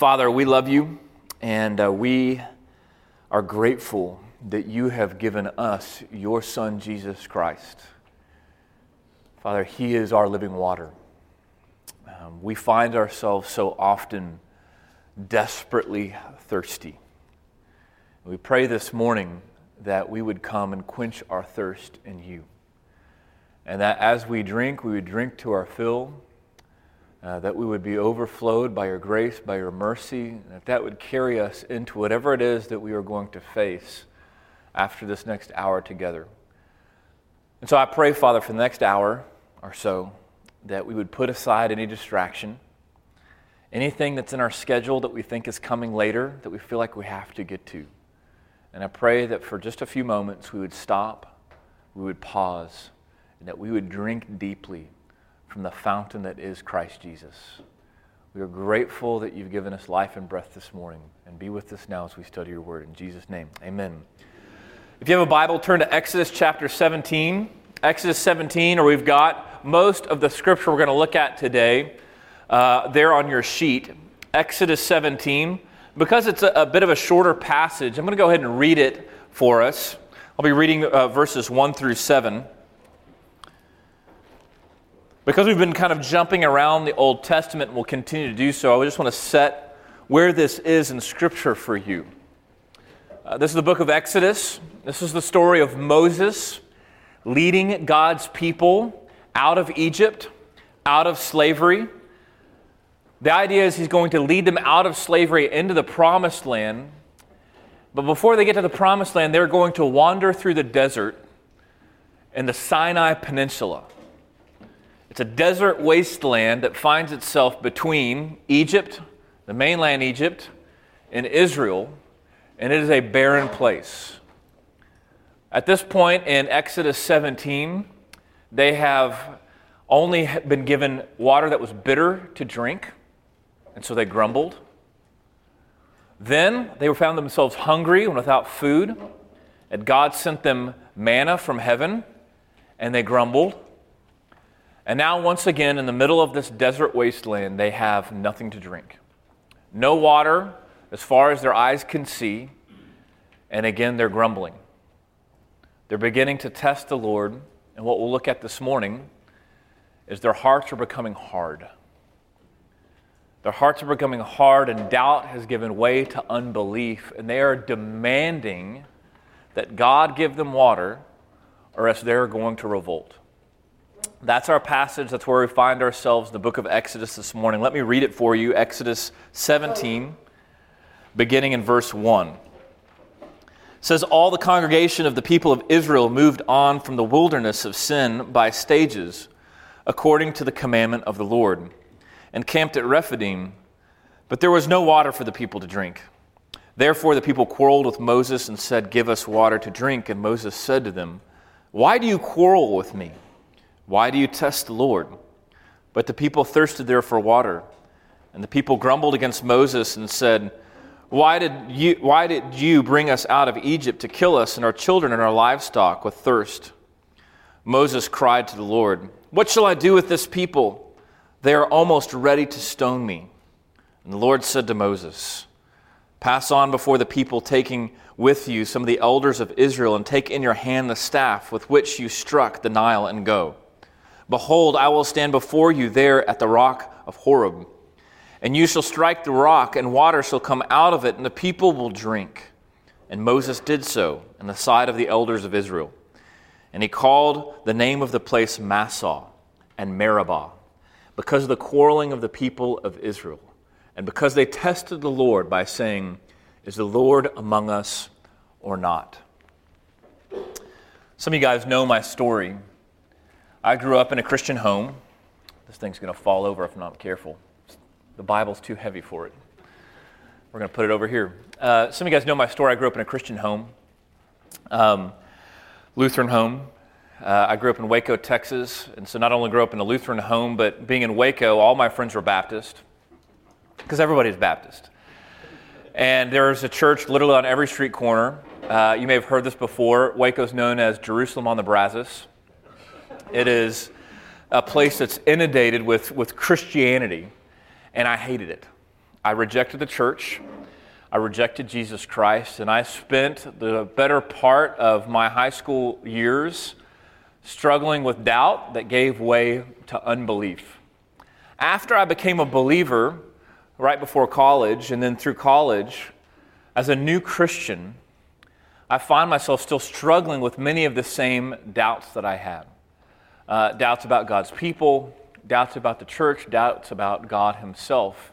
Father, we love you and uh, we are grateful that you have given us your Son, Jesus Christ. Father, He is our living water. Um, we find ourselves so often desperately thirsty. We pray this morning that we would come and quench our thirst in you. And that as we drink, we would drink to our fill, uh, that we would be overflowed by your grace, by your mercy, and that that would carry us into whatever it is that we are going to face after this next hour together. And so I pray, Father, for the next hour or so, that we would put aside any distraction, anything that's in our schedule that we think is coming later that we feel like we have to get to. And I pray that for just a few moments we would stop, we would pause, and that we would drink deeply from the fountain that is Christ Jesus. We are grateful that you've given us life and breath this morning. And be with us now as we study your word. In Jesus' name, amen. If you have a Bible, turn to Exodus chapter 17. Exodus 17, or we've got most of the scripture we're going to look at today uh, there on your sheet. Exodus 17. Because it's a, a, bit of a shorter passage, I'm going to go ahead and read it for us. I'll be reading uh, verses 1 through 7. Because we've been kind of jumping around the Old Testament and will continue to do so, I just want to set where this is in Scripture for you. Uh, this is the book of Exodus. This is the story of Moses leading God's people out of Egypt, out of slavery. The idea is he's going to lead them out of slavery into the promised land. But before they get to the promised land, they're going to wander through the desert in the Sinai Peninsula. It's a desert wasteland that finds itself between Egypt, the mainland Egypt, and Israel and it is a barren place. At this point in Exodus 17, they have only been given water that was bitter to drink, and so they grumbled. Then they found themselves hungry and without food, and God sent them manna from heaven, and they grumbled. And now, once again, in the middle of this desert wasteland, they have nothing to drink. No water, as far as their eyes can see. And again, they're grumbling. They're beginning to test the Lord. And what we'll look at this morning is their hearts are becoming hard. Their hearts are becoming hard, and doubt has given way to unbelief. And they are demanding that God give them water, or else they're going to revolt. That's our passage. That's where we find ourselves in the book of Exodus this morning. Let me read it for you Exodus 17 beginning in verse 1. It says, All the congregation of the people of Israel moved on from the wilderness of sin by stages, according to the commandment of the Lord, and camped at Rephidim. But there was no water for the people to drink. Therefore the people quarreled with Moses and said, Give us water to drink. And Moses said to them, Why do you quarrel with me? Why do you test the Lord? But the people thirsted there for water. And the people grumbled against Moses and said, why did, you, why did you bring us out of Egypt to kill us and our children and our livestock with thirst? Moses cried to the Lord, What shall I do with this people? They are almost ready to stone me. And the Lord said to Moses, Pass on before the people, taking with you some of the elders of Israel, and take in your hand the staff with which you struck the Nile, and go. Behold, I will stand before you there at the rock of Horeb and you shall strike the rock, and water shall come out of it, and the people will drink. And Moses did so in the sight of the elders of Israel. And he called the name of the place Massah and Meribah, because of the quarreling of the people of Israel, and because they tested the Lord by saying, Is the Lord among us or not? Some of you guys know my story. I grew up in a Christian home. This thing's going to fall over if I'm not careful. The Bible's too heavy for it. We're going to put it over here. Uh, some of you guys know my story. I grew up in a Christian home, um, Lutheran home. Uh, I grew up in Waco, Texas, and so not only grew up in a Lutheran home, but being in Waco, all my friends were Baptist, because everybody's Baptist. And there's a church literally on every street corner. Uh, you may have heard this before. Waco's known as Jerusalem on the Brazos. It is a place that's inundated with, with Christianity and I hated it. I rejected the church. I rejected Jesus Christ, and I spent the better part of my high school years struggling with doubt that gave way to unbelief. After I became a believer, right before college, and then through college, as a new Christian, I find myself still struggling with many of the same doubts that I had uh, doubts about God's people, doubts about the church, doubts about God Himself.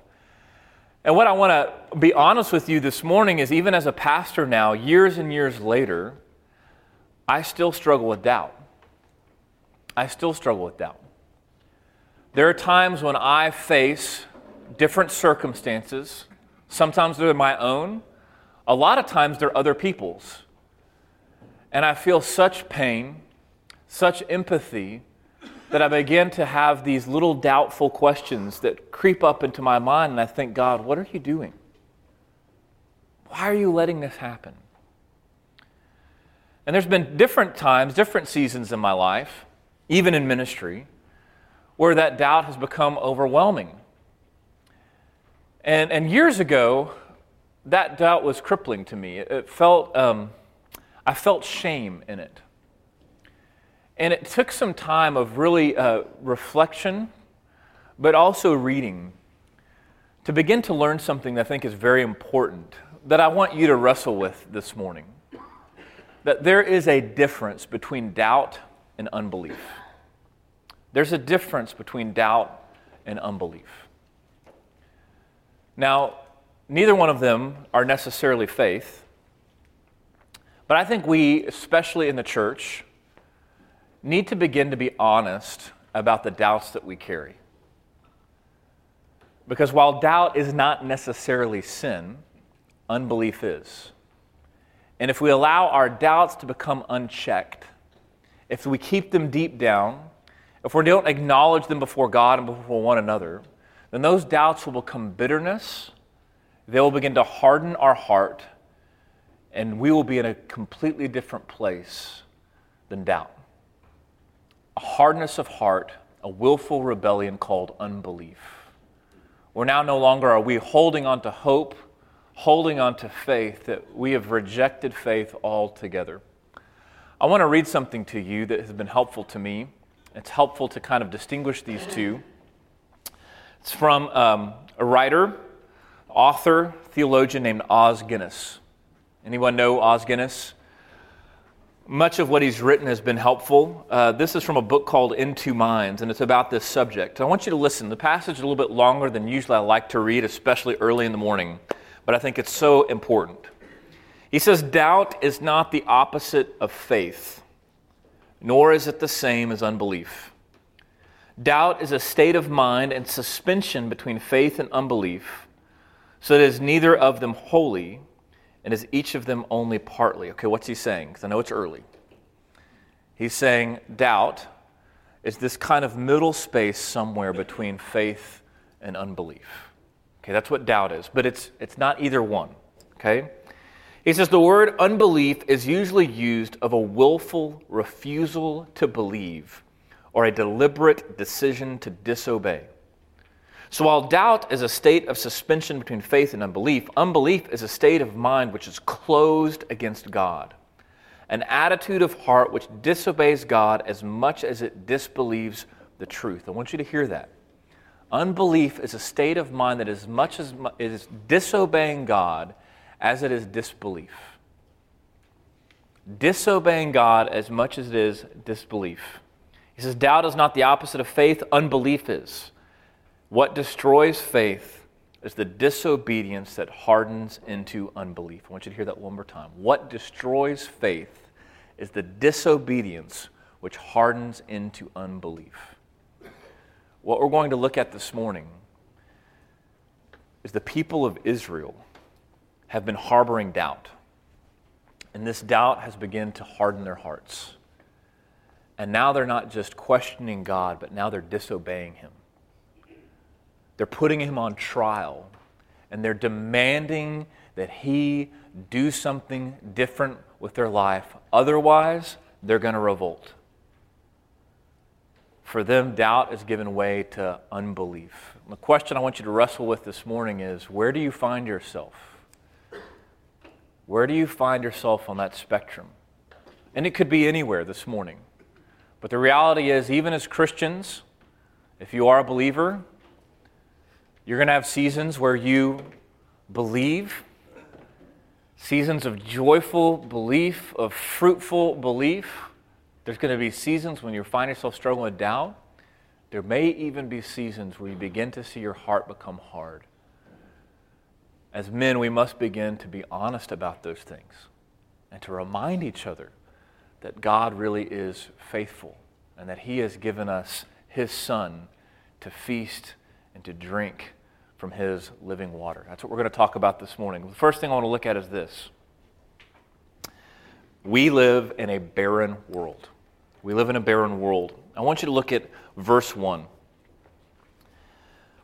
And what I want to be honest with you this morning is even as a pastor now, years and years later, I still struggle with doubt. I still struggle with doubt. There are times when I face different circumstances. Sometimes they're my own, a lot of times they're other people's. And I feel such pain, such empathy that I begin to have these little doubtful questions that creep up into my mind, and I think, God, what are you doing? Why are you letting this happen? And there's been different times, different seasons in my life, even in ministry, where that doubt has become overwhelming. And, and years ago, that doubt was crippling to me. It, it felt, um, I felt shame in it. And it took some time of really uh, reflection, but also reading to begin to learn something that I think is very important that I want you to wrestle with this morning. That there is a difference between doubt and unbelief. There's a difference between doubt and unbelief. Now, neither one of them are necessarily faith, but I think we, especially in the church, need to begin to be honest about the doubts that we carry. Because while doubt is not necessarily sin, unbelief is. And if we allow our doubts to become unchecked, if we keep them deep down, if we don't acknowledge them before God and before one another, then those doubts will become bitterness. They will begin to harden our heart, and we will be in a completely different place than doubt a hardness of heart, a willful rebellion called unbelief. Where now no longer are we holding on to hope, holding on to faith, that we have rejected faith altogether. I want to read something to you that has been helpful to me. It's helpful to kind of distinguish these two. It's from um, a writer, author, theologian named Os Guinness. Anyone know Os Guinness? Much of what he's written has been helpful. Uh, this is from a book called In Two Minds, and it's about this subject. I want you to listen. The passage is a little bit longer than usually I like to read, especially early in the morning, but I think it's so important. He says, Doubt is not the opposite of faith, nor is it the same as unbelief. Doubt is a state of mind and suspension between faith and unbelief, so that it is neither of them wholly and is each of them only partly? Okay, what's he saying? Because I know it's early. He's saying doubt is this kind of middle space somewhere between faith and unbelief. Okay, that's what doubt is, but it's, it's not either one. Okay? He says the word unbelief is usually used of a willful refusal to believe or a deliberate decision to disobey. So while doubt is a state of suspension between faith and unbelief, unbelief is a state of mind which is closed against God, an attitude of heart which disobeys God as much as it disbelieves the truth. I want you to hear that. Unbelief is a state of mind that as much as it is disobeying God as it is disbelief. Disobeying God as much as it is disbelief. He says, doubt is not the opposite of faith, unbelief is. What destroys faith is the disobedience that hardens into unbelief. I want you to hear that one more time. What destroys faith is the disobedience which hardens into unbelief. What we're going to look at this morning is the people of Israel have been harboring doubt. And this doubt has begun to harden their hearts. And now they're not just questioning God, but now they're disobeying Him. They're putting him on trial and they're demanding that he do something different with their life. Otherwise, they're going to revolt. For them, doubt is given way to unbelief. The question I want you to wrestle with this morning is where do you find yourself? Where do you find yourself on that spectrum? And it could be anywhere this morning. But the reality is, even as Christians, if you are a believer, you're going to have seasons where you believe, seasons of joyful belief, of fruitful belief. There's going to be seasons when you find yourself struggling with doubt. There may even be seasons where you begin to see your heart become hard. As men, we must begin to be honest about those things and to remind each other that God really is faithful and that He has given us His Son to feast and to drink from His living water. That's what we're going to talk about this morning. The first thing I want to look at is this We live in a barren world. We live in a barren world. I want you to look at verse 1.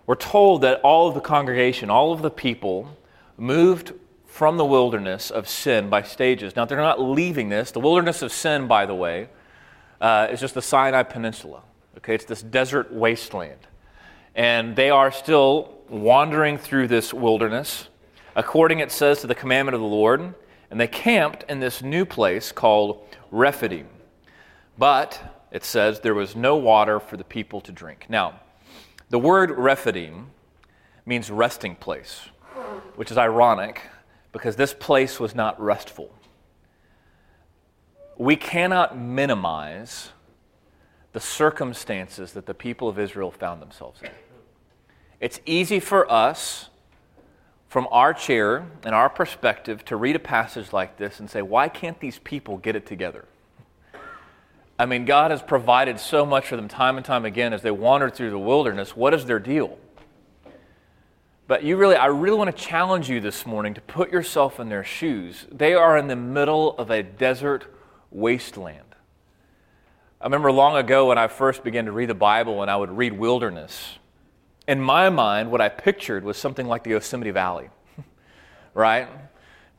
We're told that all of the congregation, all of the people, moved from the wilderness of sin by stages. Now, they're not leaving this. The wilderness of sin, by the way, uh, is just the Sinai Peninsula. Okay, it's this desert wasteland. And they are still wandering through this wilderness, according, it says, to the commandment of the Lord. And they camped in this new place called Rephidim. But it says there was no water for the people to drink. Now, the word Rephidim means resting place, which is ironic because this place was not restful. We cannot minimize the circumstances that the people of Israel found themselves in. It's easy for us, from our chair and our perspective, to read a passage like this and say, why can't these people get it together? I mean, God has provided so much for them time and time again as they wandered through the wilderness. What is their deal? But you really, I really want to challenge you this morning to put yourself in their shoes. They are in the middle of a desert wasteland. I remember long ago when I first began to read the Bible and I would read wilderness. In my mind, what I pictured was something like the Yosemite Valley, right?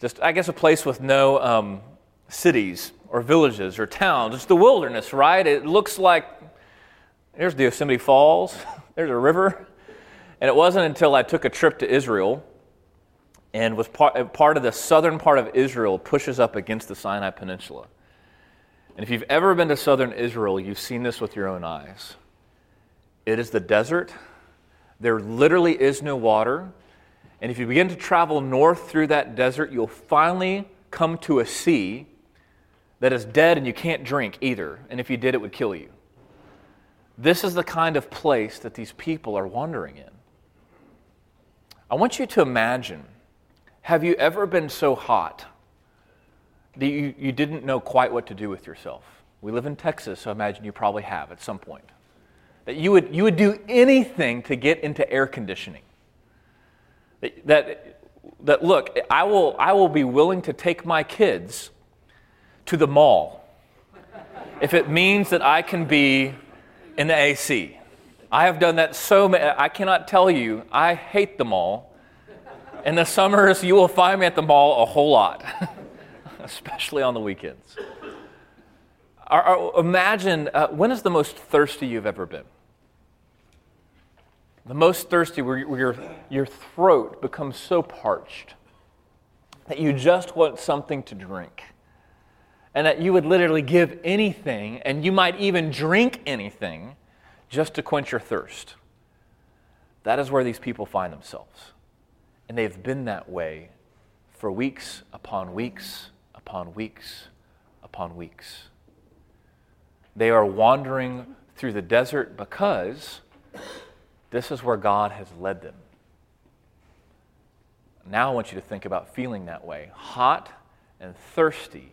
Just, I guess, a place with no um, cities or villages or towns. It's the wilderness, right? It looks like there's the Yosemite Falls, there's a river. And it wasn't until I took a trip to Israel and was part, part of the southern part of Israel pushes up against the Sinai Peninsula. And if you've ever been to southern Israel, you've seen this with your own eyes. It is the desert. There literally is no water. And if you begin to travel north through that desert, you'll finally come to a sea that is dead and you can't drink either. And if you did, it would kill you. This is the kind of place that these people are wandering in. I want you to imagine have you ever been so hot that you, you didn't know quite what to do with yourself? We live in Texas, so I imagine you probably have at some point. That you would, you would do anything to get into air conditioning. That, that, that look, I will, I will be willing to take my kids to the mall if it means that I can be in the AC. I have done that so many, I cannot tell you, I hate the mall. In the summers, you will find me at the mall a whole lot, especially on the weekends. imagine uh, when is the most thirsty you've ever been? The most thirsty where your, your throat becomes so parched that you just want something to drink and that you would literally give anything, and you might even drink anything just to quench your thirst. That is where these people find themselves. And they've been that way for weeks upon weeks upon weeks upon weeks. They are wandering through the desert because this is where God has led them. Now I want you to think about feeling that way hot and thirsty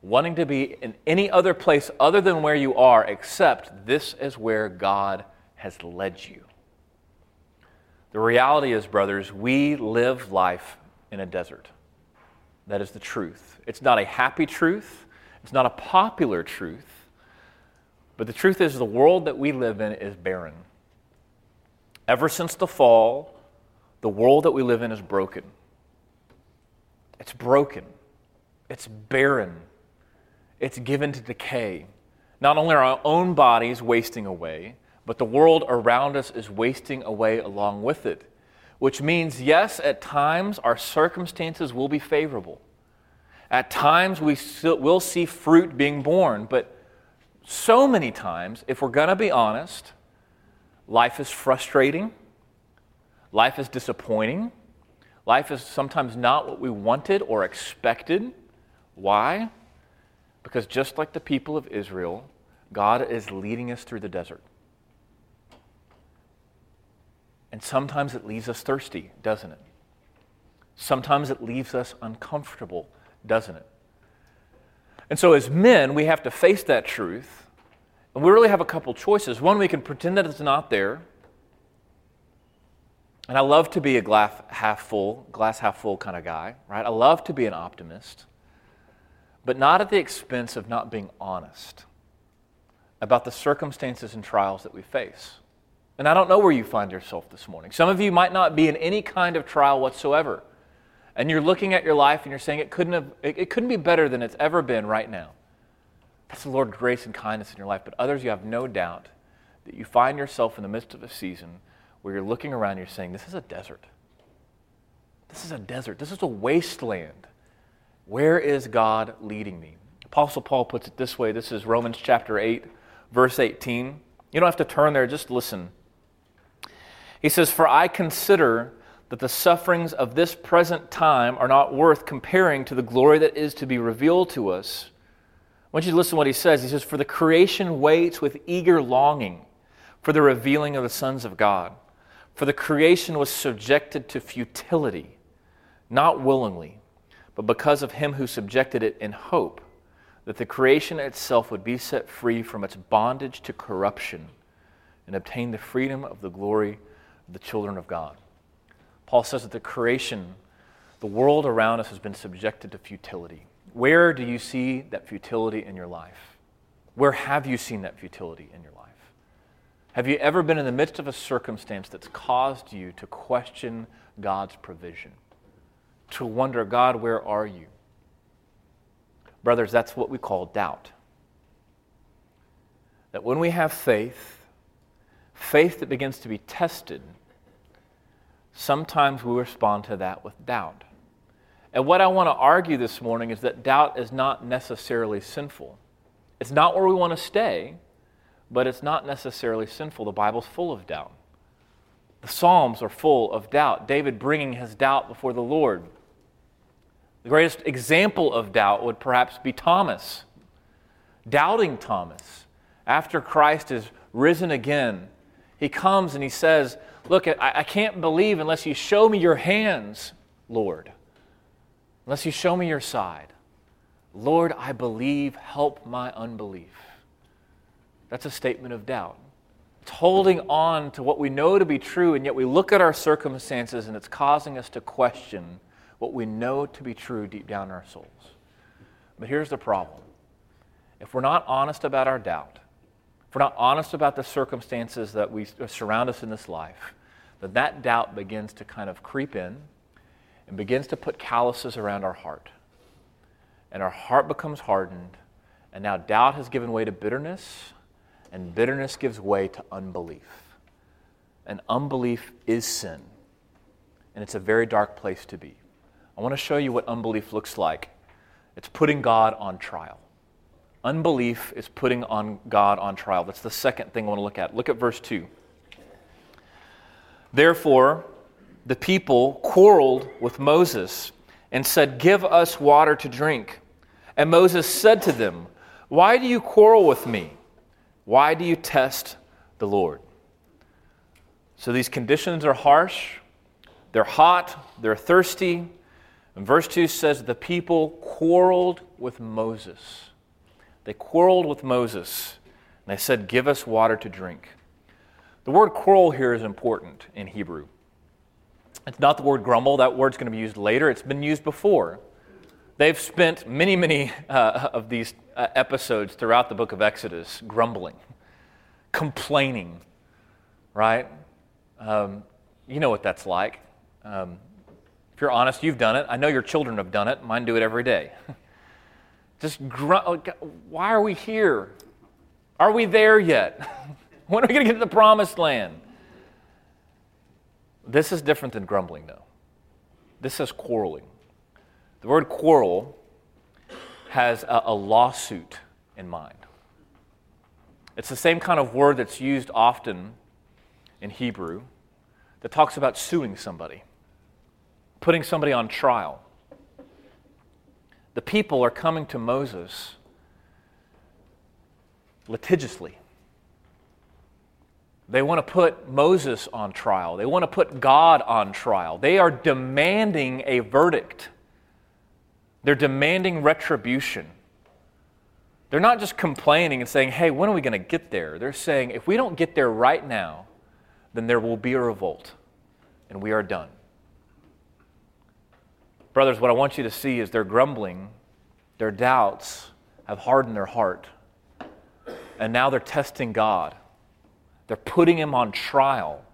wanting to be in any other place other than where you are, except this is where God has led you. The reality is, brothers, we live life in a desert. That is the truth. It's not a happy truth, it's not a popular truth, but the truth is the world that we live in is barren. Ever since the fall, the world that we live in is broken. It's broken. It's barren it's given to decay. Not only are our own bodies wasting away, but the world around us is wasting away along with it. Which means, yes, at times our circumstances will be favorable. At times we will see fruit being born, but so many times, if we're going to be honest, life is frustrating, life is disappointing, life is sometimes not what we wanted or expected. Why? Because just like the people of Israel, God is leading us through the desert. And sometimes it leaves us thirsty, doesn't it? Sometimes it leaves us uncomfortable, doesn't it? And so, as men, we have to face that truth. And we really have a couple choices. One, we can pretend that it's not there. And I love to be a glass half full, glass half full kind of guy, right? I love to be an optimist, but not at the expense of not being honest about the circumstances and trials that we face. And I don't know where you find yourself this morning. Some of you might not be in any kind of trial whatsoever. And you're looking at your life and you're saying it couldn't, have, it, it couldn't be better than it's ever been right now. That's the Lord's grace and kindness in your life. But others, you have no doubt that you find yourself in the midst of a season where you're looking around and you're saying, This is a desert. This is a desert. This is a wasteland. Where is God leading me? Apostle Paul puts it this way. This is Romans chapter 8, verse 18. You don't have to turn there, just listen. He says, For I consider that the sufferings of this present time are not worth comparing to the glory that is to be revealed to us. Want you to listen to what he says. He says, For the creation waits with eager longing for the revealing of the sons of God. For the creation was subjected to futility, not willingly, but because of him who subjected it in hope, that the creation itself would be set free from its bondage to corruption and obtain the freedom of the glory of the children of God. Paul says that the creation, the world around us has been subjected to futility. Where do you see that futility in your life? Where have you seen that futility in your life? Have you ever been in the midst of a circumstance that's caused you to question God's provision? To wonder, God, where are you? Brothers, that's what we call doubt. That when we have faith, faith that begins to be tested, sometimes we respond to that with doubt. And what I want to argue this morning is that doubt is not necessarily sinful. It's not where we want to stay, but it's not necessarily sinful. The Bible's full of doubt. The Psalms are full of doubt. David bringing his doubt before the Lord. The greatest example of doubt would perhaps be Thomas. Doubting Thomas. After Christ is risen again, he comes and he says, Look, I, I can't believe unless you show me your hands, Lord, unless you show me your side. Lord, I believe, help my unbelief. That's a statement of doubt. It's holding on to what we know to be true, and yet we look at our circumstances and it's causing us to question what we know to be true deep down in our souls. But here's the problem if we're not honest about our doubt, if we're not honest about the circumstances that we surround us in this life, then that doubt begins to kind of creep in and begins to put calluses around our heart. And our heart becomes hardened, and now doubt has given way to bitterness, and bitterness gives way to unbelief. And unbelief is sin, and it's a very dark place to be. I want to show you what unbelief looks like. It's putting God on trial. Unbelief is putting on God on trial. That's the second thing I want to look at. Look at verse 2. Therefore, the people quarreled with Moses and said, Give us water to drink. And Moses said to them, Why do you quarrel with me? Why do you test the Lord? So these conditions are harsh, they're hot, they're thirsty. And verse 2 says, The people quarreled with Moses. They quarreled with Moses and they said, Give us water to drink. The word quarrel here is important in Hebrew. It's not the word grumble, that word's going to be used later. It's been used before. They've spent many, many uh, of these uh, episodes throughout the book of Exodus grumbling, complaining, right? Um, you know what that's like. Um, if you're honest, you've done it. I know your children have done it. Mine do it every day. Just grunt. Why are we here? Are we there yet? When are we going to get to the promised land? This is different than grumbling, though. This is quarreling. The word quarrel has a, a lawsuit in mind. It's the same kind of word that's used often in Hebrew that talks about suing somebody, putting somebody on trial. The people are coming to Moses litigiously. They want to put Moses on trial. They want to put God on trial. They are demanding a verdict. They're demanding retribution. They're not just complaining and saying, hey, when are we going to get there? They're saying, if we don't get there right now, then there will be a revolt and we are done. Brothers, what I want you to see is their grumbling, their doubts have hardened their heart. And now they're testing God. They're putting him on trial.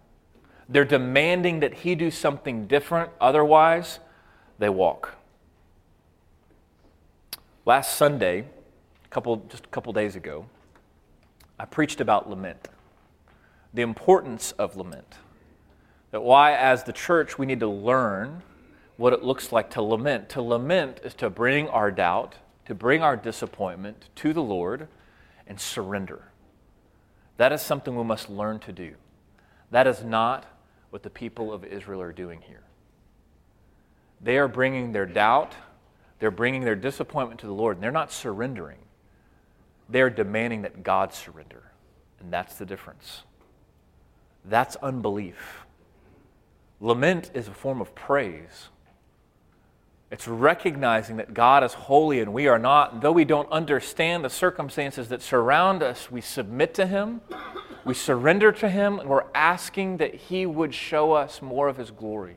They're demanding that he do something different, otherwise, they walk. Last Sunday, a couple, just a couple days ago, I preached about lament, the importance of lament. That why, as the church, we need to learn what it looks like to lament. To lament is to bring our doubt, to bring our disappointment to the Lord and surrender. That is something we must learn to do. That is not what the people of Israel are doing here. They are bringing their doubt, they're bringing their disappointment to the Lord, and they're not surrendering. They're demanding that God surrender. And that's the difference. That's unbelief. Lament is a form of praise. It's recognizing that God is holy and we are not. Though we don't understand the circumstances that surround us, we submit to Him, we surrender to Him, and we're asking that He would show us more of His glory,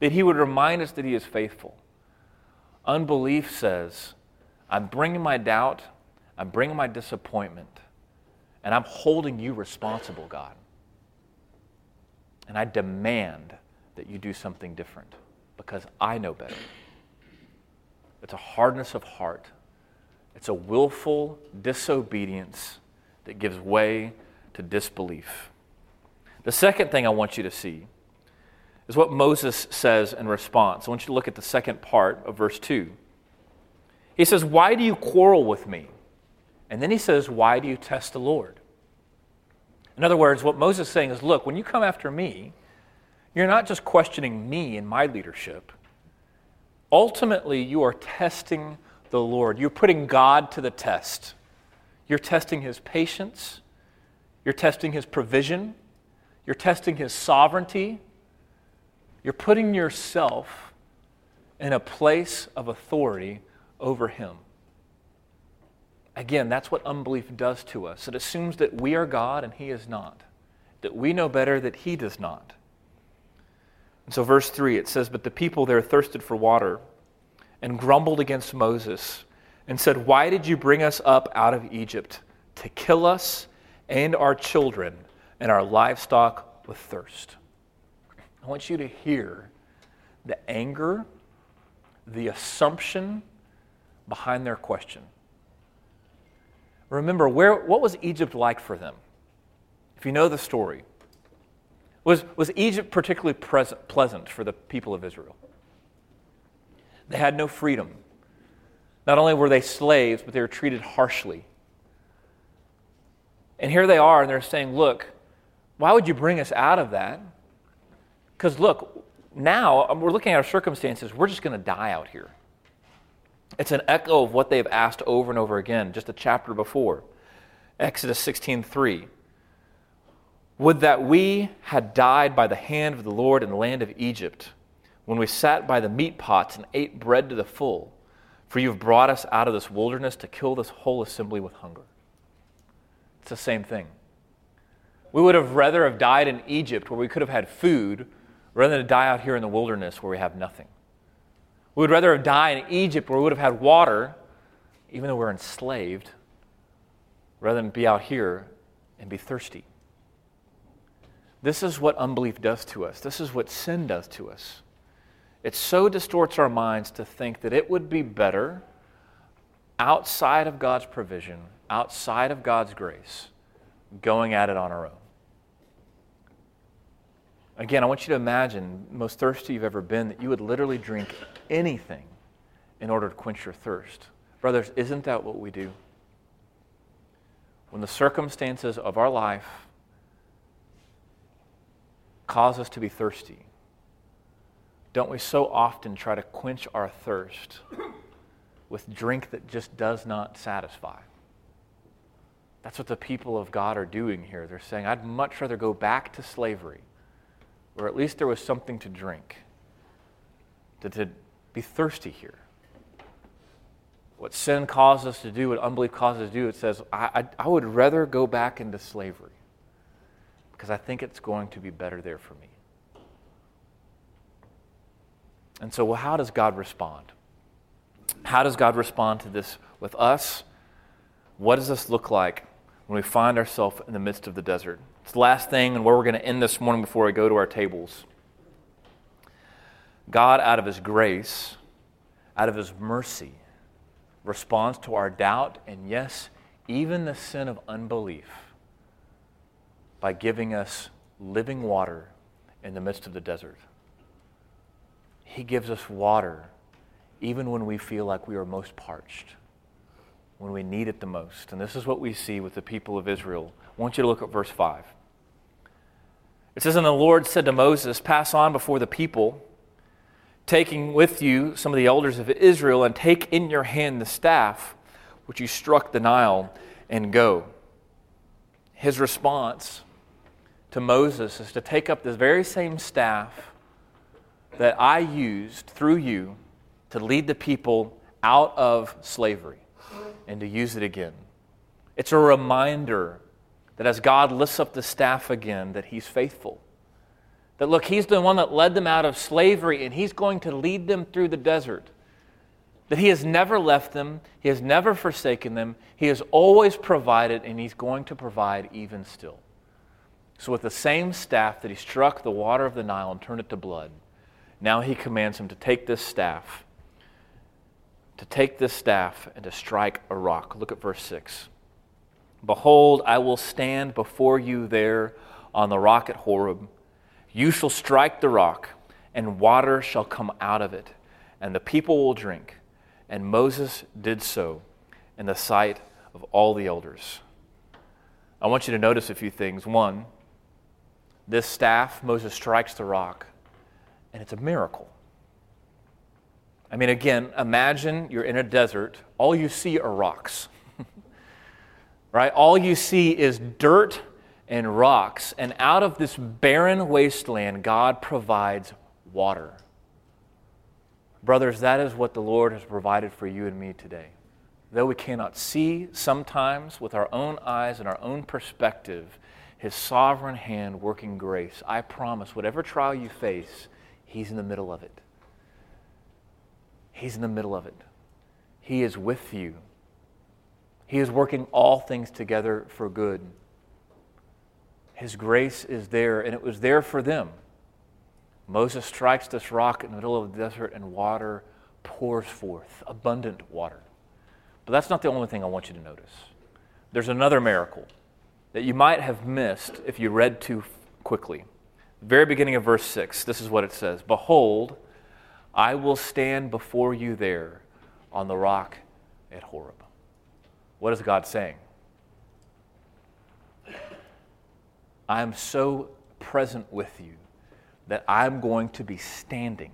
that He would remind us that He is faithful. Unbelief says, I'm bringing my doubt, I'm bringing my disappointment, and I'm holding you responsible, God. And I demand that you do something different because I know better. It's a hardness of heart. It's a willful disobedience that gives way to disbelief. The second thing I want you to see is what Moses says in response. I want you to look at the second part of verse 2. He says, Why do you quarrel with me? And then he says, Why do you test the Lord? In other words, what Moses is saying is, Look, when you come after me, you're not just questioning me and my leadership, Ultimately, you are testing the Lord. You're putting God to the test. You're testing his patience. You're testing his provision. You're testing his sovereignty. You're putting yourself in a place of authority over him. Again, that's what unbelief does to us. It assumes that we are God and he is not, that we know better that he does not. And so, verse 3, it says, But the people there thirsted for water and grumbled against Moses and said, Why did you bring us up out of Egypt to kill us and our children and our livestock with thirst? I want you to hear the anger, the assumption behind their question. Remember, where, what was Egypt like for them? If you know the story, was, was Egypt particularly present, pleasant for the people of Israel? They had no freedom. Not only were they slaves, but they were treated harshly. And here they are, and they're saying, Look, why would you bring us out of that? Because look, now um, we're looking at our circumstances, we're just going to die out here. It's an echo of what they've asked over and over again, just a chapter before. Exodus 16:3. Would that we had died by the hand of the Lord in the land of Egypt, when we sat by the meat pots and ate bread to the full, for you have brought us out of this wilderness to kill this whole assembly with hunger. It's the same thing. We would have rather have died in Egypt where we could have had food rather than to die out here in the wilderness where we have nothing. We would rather have died in Egypt where we would have had water, even though we're enslaved, rather than be out here and be thirsty. This is what unbelief does to us. This is what sin does to us. It so distorts our minds to think that it would be better outside of God's provision, outside of God's grace, going at it on our own. Again, I want you to imagine, most thirsty you've ever been, that you would literally drink anything in order to quench your thirst. Brothers, isn't that what we do? When the circumstances of our life cause us to be thirsty, don't we so often try to quench our thirst with drink that just does not satisfy? That's what the people of God are doing here. They're saying, I'd much rather go back to slavery where at least there was something to drink, to, to be thirsty here. What sin causes us to do, what unbelief causes us to do, it says, I, I, I would rather go back into slavery because I think it's going to be better there for me. And so, well, how does God respond? How does God respond to this with us? What does this look like when we find ourselves in the midst of the desert? It's the last thing and where we're going to end this morning before we go to our tables. God, out of His grace, out of His mercy, responds to our doubt and, yes, even the sin of unbelief by giving us living water in the midst of the desert. He gives us water even when we feel like we are most parched, when we need it the most. And this is what we see with the people of Israel. I want you to look at verse 5. It says, And the Lord said to Moses, Pass on before the people, taking with you some of the elders of Israel, and take in your hand the staff which you struck the Nile, and go. His response to Moses is to take up this very same staff that I used through you to lead the people out of slavery and to use it again. It's a reminder that as God lifts up the staff again, that He's faithful. That look, He's the one that led them out of slavery, and He's going to lead them through the desert. That He has never left them, He has never forsaken them, He has always provided, and He's going to provide even still. So, with the same staff that He struck the water of the Nile and turned it to blood, now He commands him to take this staff, to take this staff and to strike a rock. Look at verse 6. Behold, I will stand before you there on the rock at Horeb. You shall strike the rock, and water shall come out of it, and the people will drink. And Moses did so in the sight of all the elders. I want you to notice a few things. One, this staff, Moses strikes the rock, and it's a miracle. I mean, again, imagine you're in a desert, all you see are rocks right? All you see is dirt and rocks. And out of this barren wasteland, God provides water. Brothers, that is what the Lord has provided for you and me today. Though we cannot see sometimes with our own eyes and our own perspective, His sovereign hand working grace, I promise, whatever trial you face, He's in the middle of it. He's in the middle of it. He is with you he is working all things together for good. His grace is there, and it was there for them. Moses strikes this rock in the middle of the desert, and water pours forth, abundant water. But that's not the only thing I want you to notice. There's another miracle that you might have missed if you read too quickly. very beginning of verse 6, this is what it says Behold, I will stand before you there on the rock at Horeb. What is God saying? I am so present with you that I'm going to be standing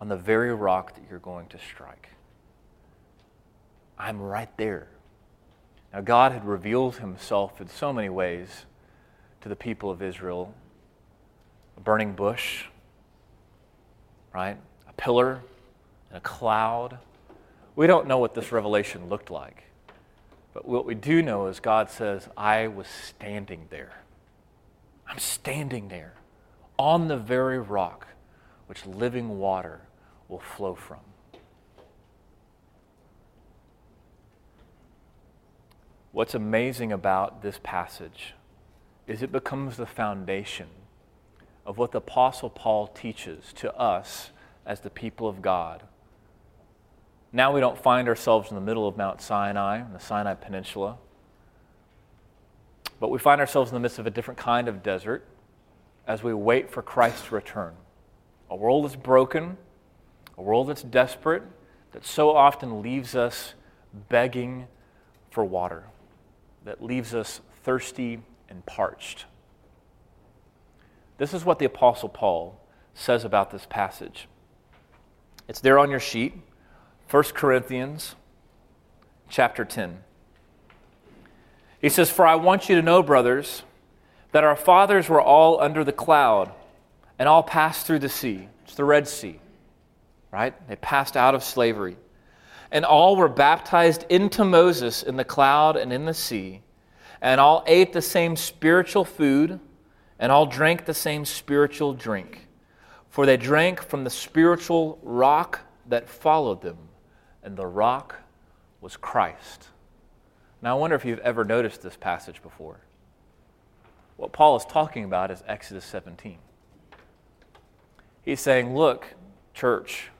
on the very rock that you're going to strike. I'm right there. Now, God had revealed himself in so many ways to the people of Israel a burning bush, right? A pillar and a cloud we don't know what this revelation looked like. But what we do know is God says, I was standing there. I'm standing there on the very rock which living water will flow from. What's amazing about this passage is it becomes the foundation of what the Apostle Paul teaches to us as the people of God now we don't find ourselves in the middle of Mount Sinai, in the Sinai Peninsula. But we find ourselves in the midst of a different kind of desert as we wait for Christ's return. A world that's broken, a world that's desperate, that so often leaves us begging for water, that leaves us thirsty and parched. This is what the Apostle Paul says about this passage. It's there on your sheet, 1 Corinthians chapter 10. He says, For I want you to know, brothers, that our fathers were all under the cloud and all passed through the sea. It's the Red Sea, right? They passed out of slavery. And all were baptized into Moses in the cloud and in the sea, and all ate the same spiritual food, and all drank the same spiritual drink. For they drank from the spiritual rock that followed them, and the rock was Christ. Now, I wonder if you've ever noticed this passage before. What Paul is talking about is Exodus 17. He's saying, Look, church,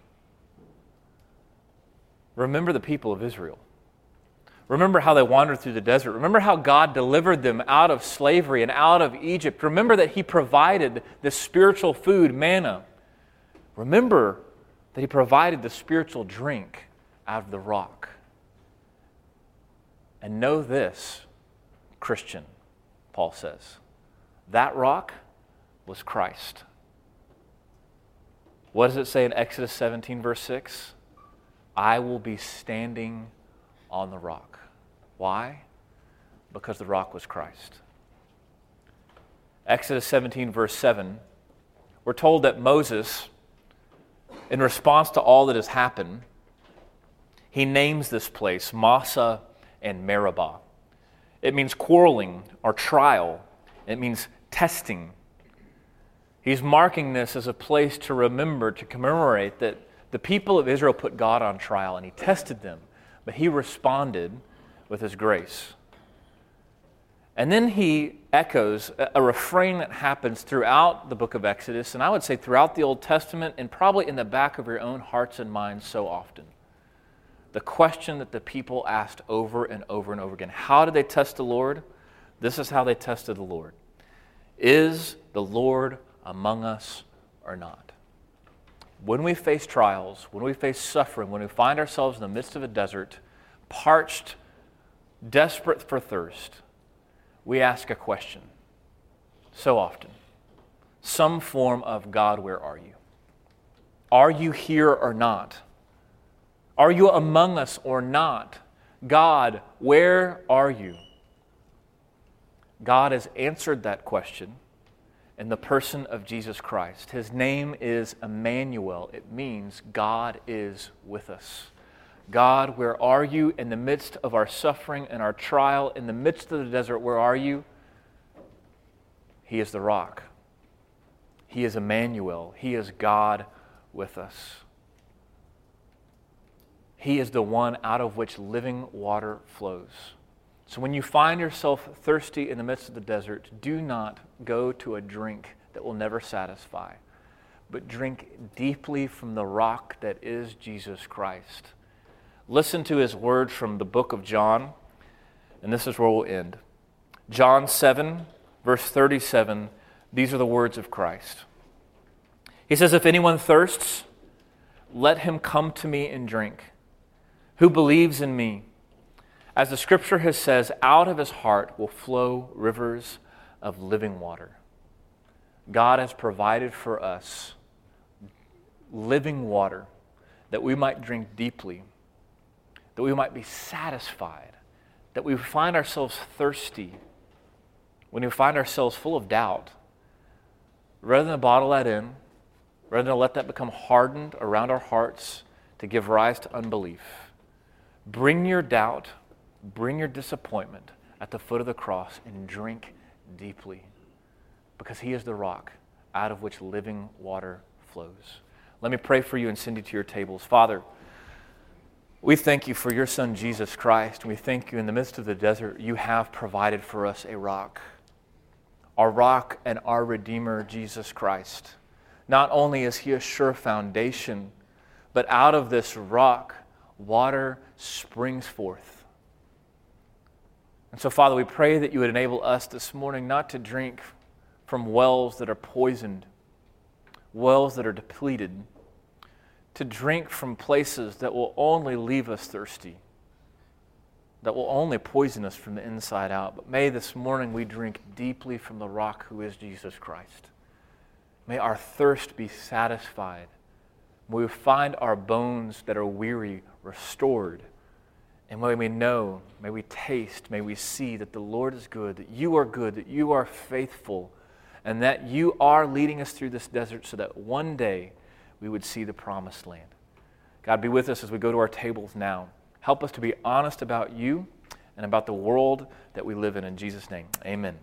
remember the people of Israel. Remember how they wandered through the desert. Remember how God delivered them out of slavery and out of Egypt. Remember that He provided the spiritual food, manna. Remember that He provided the spiritual drink out of the rock. And know this, Christian, Paul says that rock was Christ. What does it say in Exodus 17, verse 6? I will be standing on the rock. Why? Because the rock was Christ. Exodus 17, verse 7, we're told that Moses, in response to all that has happened, he names this place Massah and Meribah. It means quarreling or trial. It means testing. He's marking this as a place to remember, to commemorate that the people of Israel put God on trial and he tested them, but he responded with his grace. And then he echoes a refrain that happens throughout the book of Exodus, and I would say throughout the Old Testament, and probably in the back of your own hearts and minds so often the question that the people asked over and over and over again. How did they test the Lord? This is how they tested the Lord Is the Lord among us or not? When we face trials, when we face suffering, when we find ourselves in the midst of a desert, parched, desperate for thirst, we ask a question so often some form of God, where are you? Are you here or not? Are you among us or not? God, where are you? God has answered that question in the person of Jesus Christ. His name is Emmanuel. It means God is with us. God, where are you in the midst of our suffering and our trial, in the midst of the desert? Where are you? He is the rock. He is Emmanuel. He is God with us. He is the one out of which living water flows. So when you find yourself thirsty in the midst of the desert, do not go to a drink that will never satisfy, but drink deeply from the rock that is Jesus Christ. Listen to his words from the book of John, and this is where we'll end. John 7, verse 37, these are the words of Christ. He says, If anyone thirsts, let him come to me and drink who believes in me. As the scripture has says, out of his heart will flow rivers of living water. God has provided for us living water that we might drink deeply, that we might be satisfied, that we find ourselves thirsty, when we find ourselves full of doubt. Rather than bottle that in, rather than let that become hardened around our hearts to give rise to unbelief Bring your doubt, bring your disappointment at the foot of the cross and drink deeply because He is the rock out of which living water flows. Let me pray for you and send you to your tables. Father, we thank you for your Son, Jesus Christ. We thank you in the midst of the desert, you have provided for us a rock, our rock and our Redeemer, Jesus Christ. Not only is He a sure foundation, but out of this rock, water springs forth. And so, Father, we pray that you would enable us this morning not to drink from wells that are poisoned, wells that are depleted, to drink from places that will only leave us thirsty, that will only poison us from the inside out. But may this morning we drink deeply from the rock who is Jesus Christ. May our thirst be satisfied. May we find our bones that are weary restored. And may we know, may we taste, may we see that the Lord is good, that you are good, that you are faithful, and that you are leading us through this desert so that one day we would see the promised land. God, be with us as we go to our tables now. Help us to be honest about you and about the world that we live in. In Jesus' name, amen.